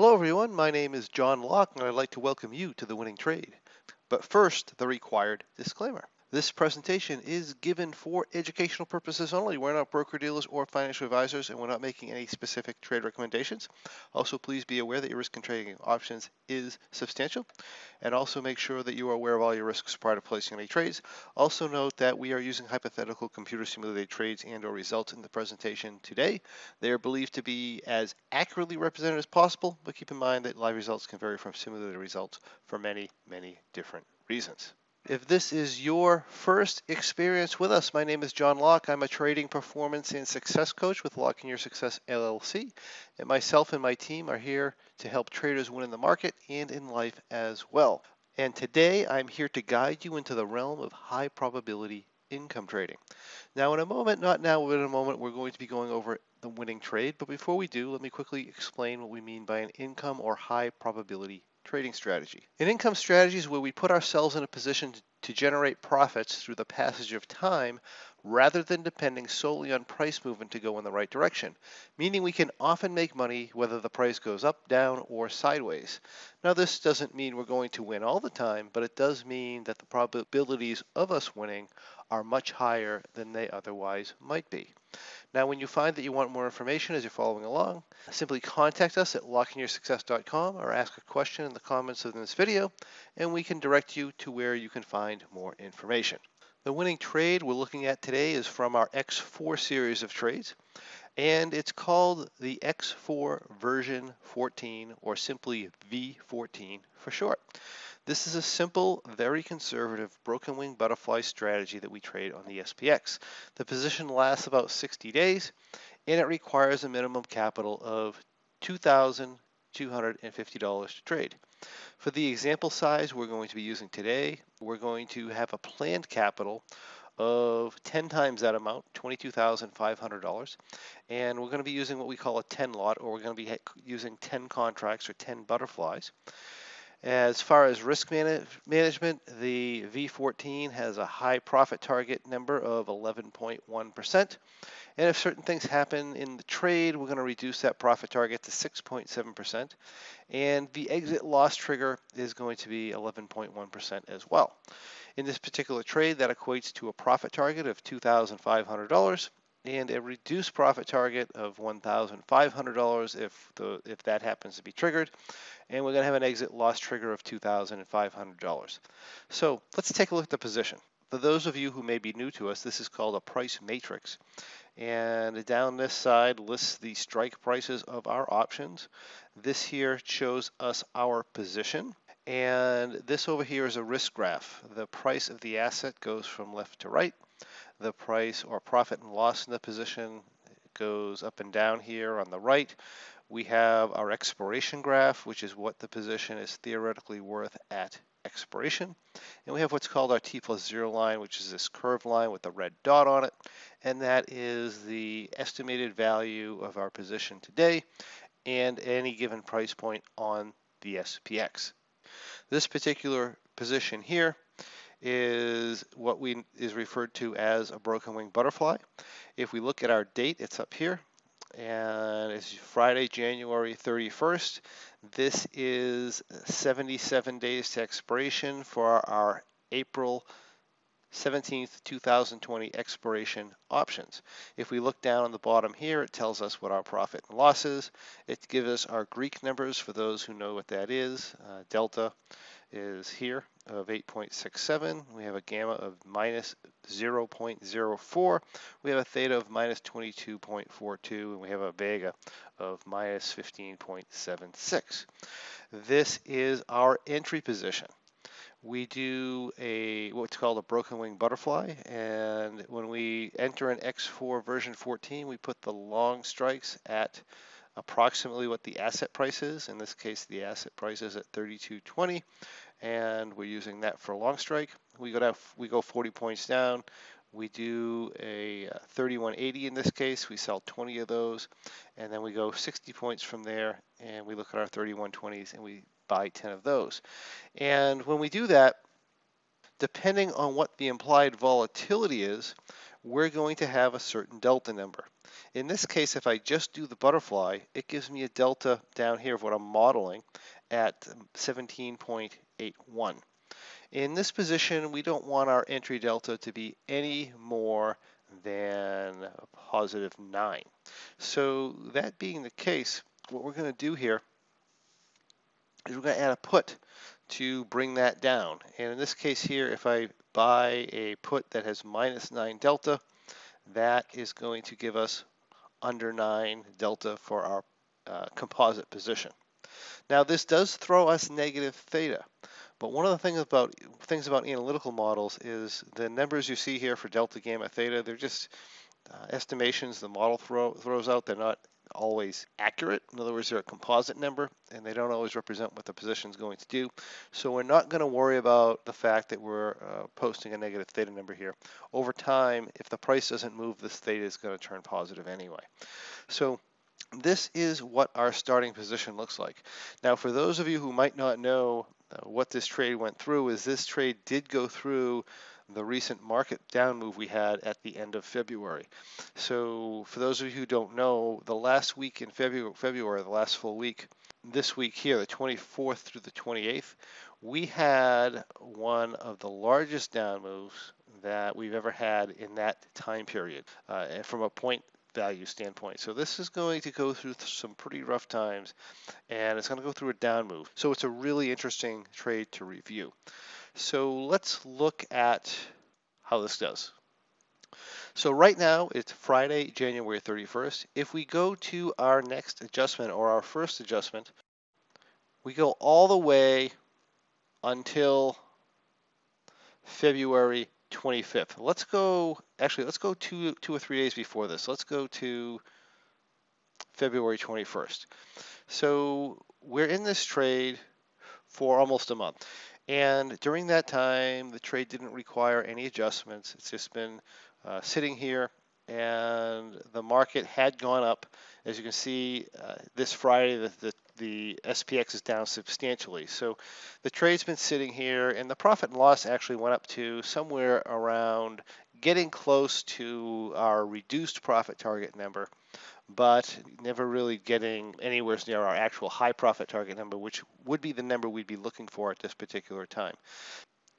Hello everyone, my name is John Locke and I'd like to welcome you to The Winning Trade. But first, the required disclaimer. This presentation is given for educational purposes only. We're not broker dealers or financial advisors, and we're not making any specific trade recommendations. Also, please be aware that your risk in trading options is substantial, and also make sure that you are aware of all your risks prior to placing any trades. Also note that we are using hypothetical computer simulated trades and or results in the presentation today. They are believed to be as accurately represented as possible, but keep in mind that live results can vary from simulated results for many, many different reasons. If this is your first experience with us, my name is John Locke. I'm a trading performance and success coach with Locke in Your Success LLC. And myself and my team are here to help traders win in the market and in life as well. And today I'm here to guide you into the realm of high probability income trading. Now, in a moment, not now, but in a moment, we're going to be going over the winning trade. But before we do, let me quickly explain what we mean by an income or high probability trading strategy. An income strategy is where we put ourselves in a position to generate profits through the passage of time rather than depending solely on price movement to go in the right direction, meaning we can often make money whether the price goes up, down, or sideways. Now, this doesn't mean we're going to win all the time, but it does mean that the probabilities of us winning are much higher than they otherwise might be. Now, when you find that you want more information as you're following along, simply contact us at lockeinyoursuccess.com or ask a question in the comments of this video, and we can direct you to where you can find more information. The winning trade we're looking at today is from our X4 series of trades, and it's called the X4 version 14, or simply V14 for short. This is a simple, very conservative broken wing butterfly strategy that we trade on the SPX. The position lasts about 60 days and it requires a minimum capital of $2,250 to trade. For the example size we're going to be using today, we're going to have a planned capital of 10 times that amount, $22,500. And we're going to be using what we call a 10 lot, or we're going to be using 10 contracts or 10 butterflies. As far as risk manage management, the V14 has a high profit target number of 11.1%. And if certain things happen in the trade, we're going to reduce that profit target to 6.7%. And the exit loss trigger is going to be 11.1% as well. In this particular trade, that equates to a profit target of $2,500 and a reduced profit target of $1,500 if the if that happens to be triggered, and we're going to have an exit loss trigger of $2,500. So let's take a look at the position. For those of you who may be new to us, this is called a price matrix. And down this side lists the strike prices of our options. This here shows us our position. And this over here is a risk graph. The price of the asset goes from left to right the price or profit and loss in the position goes up and down here on the right. We have our expiration graph, which is what the position is theoretically worth at expiration. And we have what's called our T plus zero line, which is this curved line with the red dot on it. And that is the estimated value of our position today and any given price point on the SPX. This particular position here is what we is referred to as a broken wing butterfly. If we look at our date, it's up here and it's Friday, January 31st. This is 77 days to expiration for our April 17th, 2020 expiration options. If we look down on the bottom here, it tells us what our profit and loss is. It gives us our Greek numbers for those who know what that is. Uh, delta is here of 8.67. We have a gamma of minus 0.04. We have a theta of minus 22.42, and we have a vega of minus 15.76. This is our entry position. We do a what's called a broken wing butterfly, and when we enter an X4 version 14, we put the long strikes at approximately what the asset price is. In this case, the asset price is at 32.20 and we're using that for a long strike. We go down, we go 40 points down. We do a uh, 3180 in this case. We sell 20 of those, and then we go 60 points from there, and we look at our 3120s and we buy 10 of those. And when we do that, depending on what the implied volatility is, we're going to have a certain delta number. In this case, if I just do the butterfly, it gives me a delta down here of what I'm modeling at 17.81. In this position, we don't want our entry delta to be any more than positive 9. So that being the case, what we're going to do here is we're going to add a put to bring that down. And in this case here, if I buy a put that has minus 9 delta, that is going to give us under 9 delta for our uh, composite position. Now this does throw us negative theta, but one of the things about things about analytical models is the numbers you see here for delta, gamma, theta, they're just uh, estimations the model throw, throws out. They're not always accurate. In other words, they're a composite number and they don't always represent what the position is going to do. So we're not going to worry about the fact that we're uh, posting a negative theta number here. Over time, if the price doesn't move, this theta is going to turn positive anyway. So this is what our starting position looks like. Now, for those of you who might not know what this trade went through, is this trade did go through the recent market down move we had at the end of February. So for those of you who don't know, the last week in February, February, the last full week, this week here, the 24th through the 28th, we had one of the largest down moves that we've ever had in that time period. Uh, and from a point value standpoint. So this is going to go through some pretty rough times and it's going to go through a down move. So it's a really interesting trade to review. So let's look at how this does. So right now it's Friday, January 31st. If we go to our next adjustment or our first adjustment, we go all the way until February 25th. Let's go, actually, let's go two, two or three days before this. Let's go to February 21st. So we're in this trade for almost a month. And during that time, the trade didn't require any adjustments. It's just been uh, sitting here and the market had gone up. As you can see, uh, this Friday, the, the, the, SPX is down substantially. So the trade's been sitting here, and the profit and loss actually went up to somewhere around getting close to our reduced profit target number, but never really getting anywhere near our actual high profit target number, which would be the number we'd be looking for at this particular time.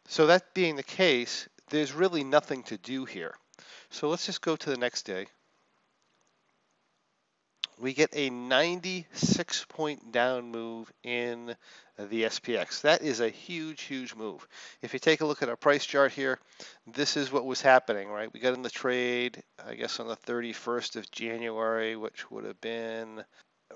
So that being the case, there's really nothing to do here. So let's just go to the next day. We get a 96 point down move in the SPX. That is a huge, huge move. If you take a look at our price chart here, this is what was happening, right? We got in the trade, I guess on the 31st of January, which would have been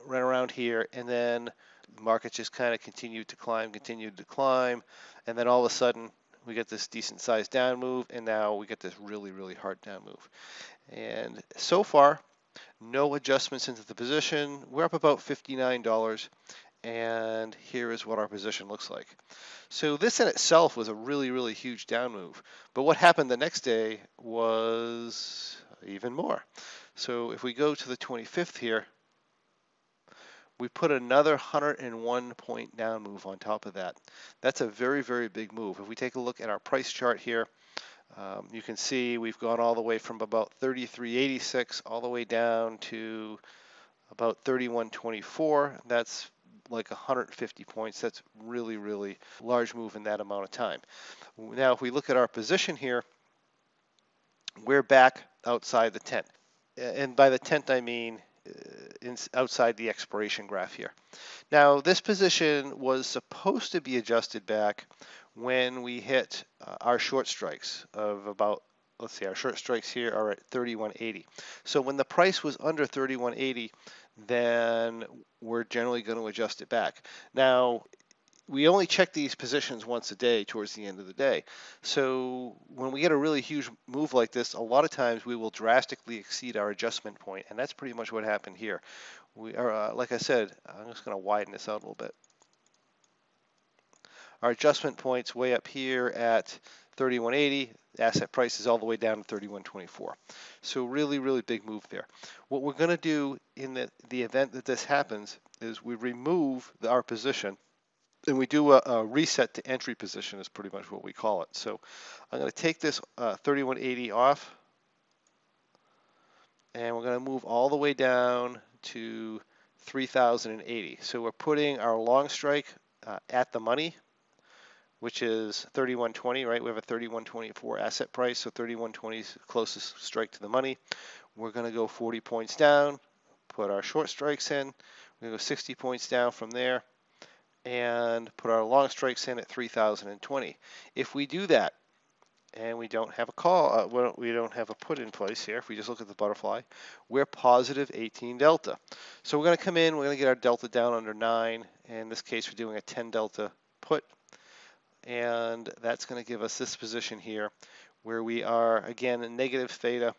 right around here. And then the market just kind of continued to climb, continued to climb. And then all of a sudden, we get this decent sized down move, and now we get this really, really hard down move. And so far, no adjustments into the position. We're up about $59, and here is what our position looks like. So this in itself was a really, really huge down move. But what happened the next day was even more. So if we go to the 25th here, we put another 101 point down move on top of that. That's a very, very big move. If we take a look at our price chart here, um, you can see we've gone all the way from about 33.86 all the way down to about 31.24. That's like 150 points. That's really, really large move in that amount of time. Now, if we look at our position here, we're back outside the tent. And by the tent, I mean uh, in, outside the expiration graph here. Now this position was supposed to be adjusted back when we hit uh, our short strikes of about let's see our short strikes here are at 3180 so when the price was under 3180 then we're generally going to adjust it back now we only check these positions once a day towards the end of the day. So when we get a really huge move like this, a lot of times we will drastically exceed our adjustment point, and that's pretty much what happened here. We are, uh, like I said, I'm just going to widen this out a little bit. Our adjustment point's way up here at 3180. Asset price is all the way down to 3124. So really, really big move there. What we're going to do in the, the event that this happens is we remove the, our position and we do a, a, reset to entry position is pretty much what we call it. So I'm going to take this uh, 3180 off and we're going to move all the way down to 3080. So we're putting our long strike uh, at the money, which is 3120, right? We have a 3124 asset price, so 3120 is closest strike to the money. We're going to go 40 points down, put our short strikes in. We're going to go 60 points down from there and put our long strikes in at 3020. If we do that, and we don't have a call, uh, well, we don't have a put in place here. If we just look at the butterfly, we're positive 18 delta. So we're going to come in, we're going to get our delta down under 9. In this case, we're doing a 10 delta put. And that's going to give us this position here where we are, again, negative theta.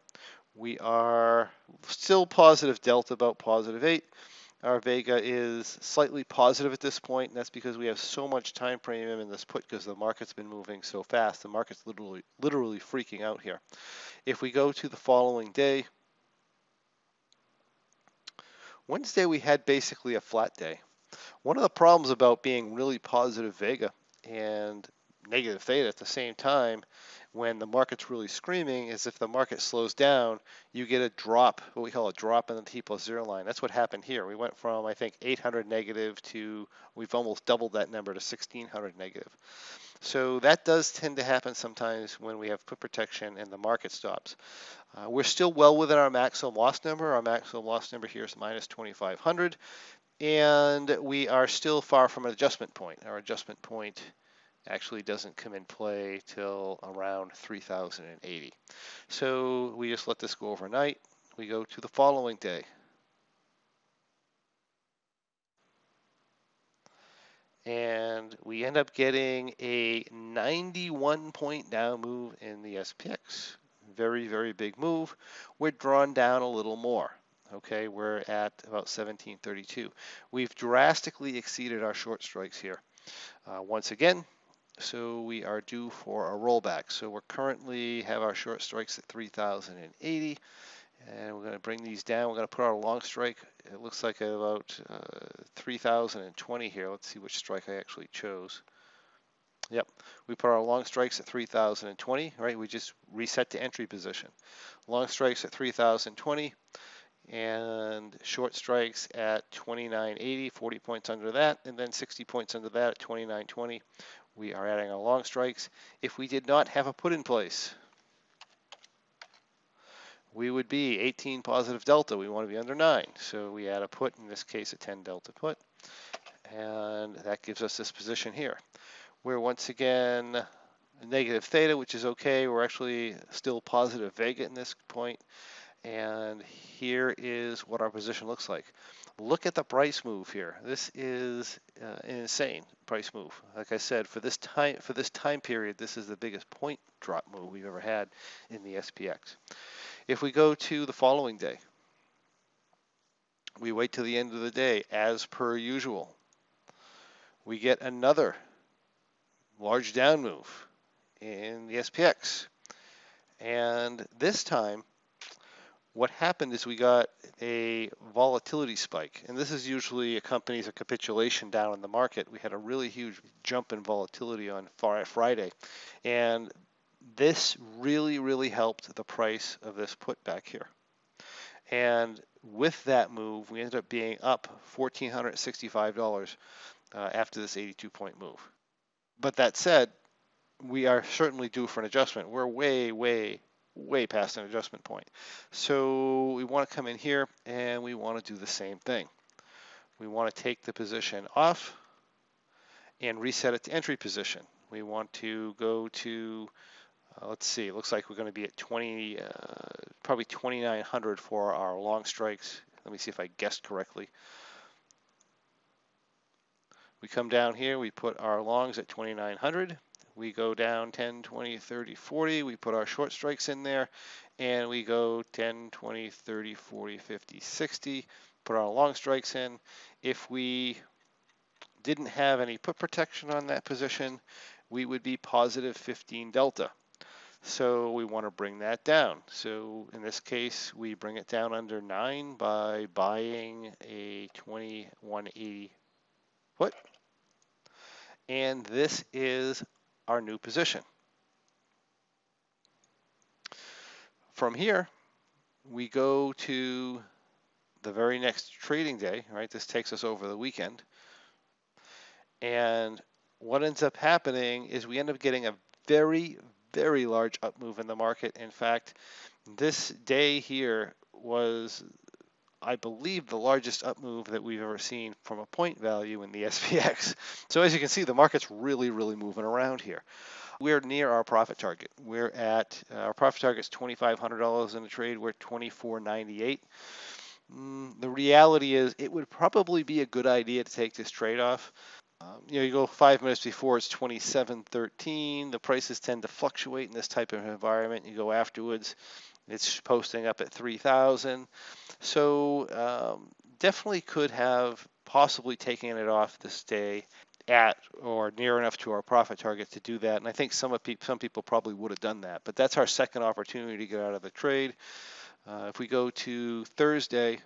We are still positive delta, about positive 8. Our Vega is slightly positive at this point, and that's because we have so much time premium in this put because the market's been moving so fast. The market's literally literally freaking out here. If we go to the following day, Wednesday we had basically a flat day. One of the problems about being really positive Vega and negative theta at the same time when the market's really screaming is if the market slows down, you get a drop, what we call a drop in the T plus zero line. That's what happened here. We went from, I think, 800 negative to, we've almost doubled that number to 1600 negative. So that does tend to happen sometimes when we have put protection and the market stops. Uh, we're still well within our maximum loss number. Our maximum loss number here is minus 2500 and we are still far from an adjustment point. Our adjustment point actually doesn't come in play till around 3080. So we just let this go overnight. We go to the following day. And we end up getting a 91 point down move in the SPX. Very, very big move. We're drawn down a little more. Okay, we're at about 1732. We've drastically exceeded our short strikes here. Uh, once again, so we are due for a rollback. So we're currently have our short strikes at 3,080 and we're going to bring these down. We're going to put our long strike. It looks like about uh, 3,020 here. Let's see which strike I actually chose. Yep, we put our long strikes at 3,020, right? We just reset to entry position. Long strikes at 3,020 and short strikes at 29.80, 40 points under that, and then 60 points under that at 29.20 we are adding our long strikes. If we did not have a put in place, we would be 18 positive delta. We want to be under 9. So we add a put, in this case a 10 delta put. And that gives us this position here. We're once again negative theta, which is okay. We're actually still positive vega in this point. And here is what our position looks like. Look at the price move here. This is uh, an insane price move. Like I said, for this time for this time period, this is the biggest point drop move we've ever had in the SPX. If we go to the following day, we wait till the end of the day as per usual. We get another large down move in the SPX. And this time what happened is we got a volatility spike, and this is usually accompanies a capitulation down in the market. We had a really huge jump in volatility on Friday, and this really, really helped the price of this put back here. And with that move, we ended up being up $1,465 uh, after this 82 point move. But that said, we are certainly due for an adjustment. We're way, way way past an adjustment point. So we want to come in here and we want to do the same thing. We want to take the position off and reset it to entry position. We want to go to, uh, let's see, it looks like we're going to be at 20, uh, probably 2900 for our long strikes. Let me see if I guessed correctly. We come down here, we put our longs at 2900 we go down 10, 20, 30, 40. We put our short strikes in there and we go 10, 20, 30, 40, 50, 60. Put our long strikes in. If we didn't have any put protection on that position, we would be positive 15 delta. So we want to bring that down. So in this case, we bring it down under 9 by buying a 2180 put. And this is our new position. From here, we go to the very next trading day, right? This takes us over the weekend. And what ends up happening is we end up getting a very, very large up move in the market. In fact, this day here was, I believe, the largest up move that we've ever seen from a point value in the SPX. So as you can see, the market's really, really moving around here. We're near our profit target. We're at uh, our profit target is $2,500 in the trade. We're at 24.98. Mm, the reality is, it would probably be a good idea to take this trade off. Um, you know, you go five minutes before it's 27.13. The prices tend to fluctuate in this type of environment. You go afterwards, it's posting up at 3,000. So um, definitely could have possibly taken it off this day at or near enough to our profit target to do that. And I think some pe- some people probably would have done that. But that's our second opportunity to get out of the trade. Uh, if we go to Thursday,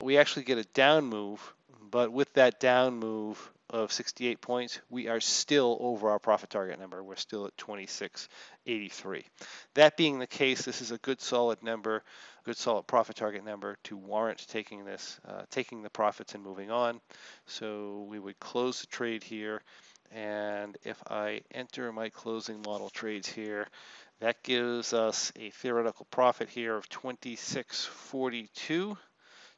we actually get a down move, but with that down move of 68 points, we are still over our profit target number. We're still at 26.83. That being the case, this is a good solid number, good solid profit target number to warrant taking this, uh, taking the profits and moving on. So we would close the trade here. And if I enter my closing model trades here, that gives us a theoretical profit here of 2642.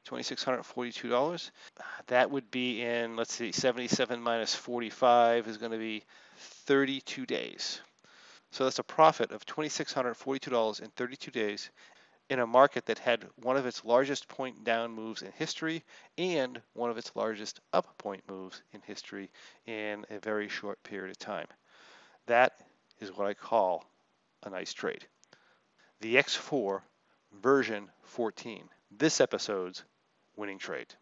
$2,642. That would be in, let's see, 77 minus 45 is going to be 32 days. So that's a profit of $2,642 in 32 days in a market that had one of its largest point down moves in history and one of its largest up point moves in history in a very short period of time. That is what I call a nice trade. The X4 version 14. This episode's winning trade.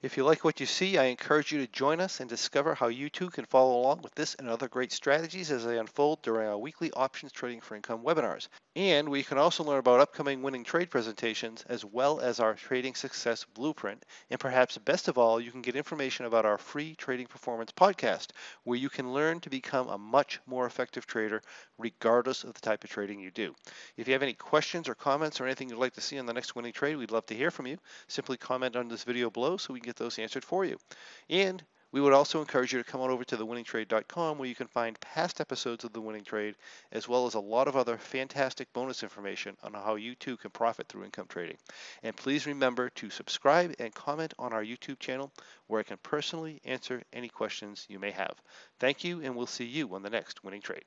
If you like what you see, I encourage you to join us and discover how you too can follow along with this and other great strategies as they unfold during our weekly options trading for income webinars. And we can also learn about upcoming winning trade presentations as well as our trading success blueprint. And perhaps best of all, you can get information about our free trading performance podcast, where you can learn to become a much more effective trader regardless of the type of trading you do. If you have any questions or comments or anything you'd like to see on the next winning trade, we'd love to hear from you. Simply comment on this video below so we can get those answered for you. And we would also encourage you to come on over to thewinningtrade.com where you can find past episodes of The Winning Trade as well as a lot of other fantastic bonus information on how you too can profit through income trading. And please remember to subscribe and comment on our YouTube channel where I can personally answer any questions you may have. Thank you and we'll see you on the next Winning Trade.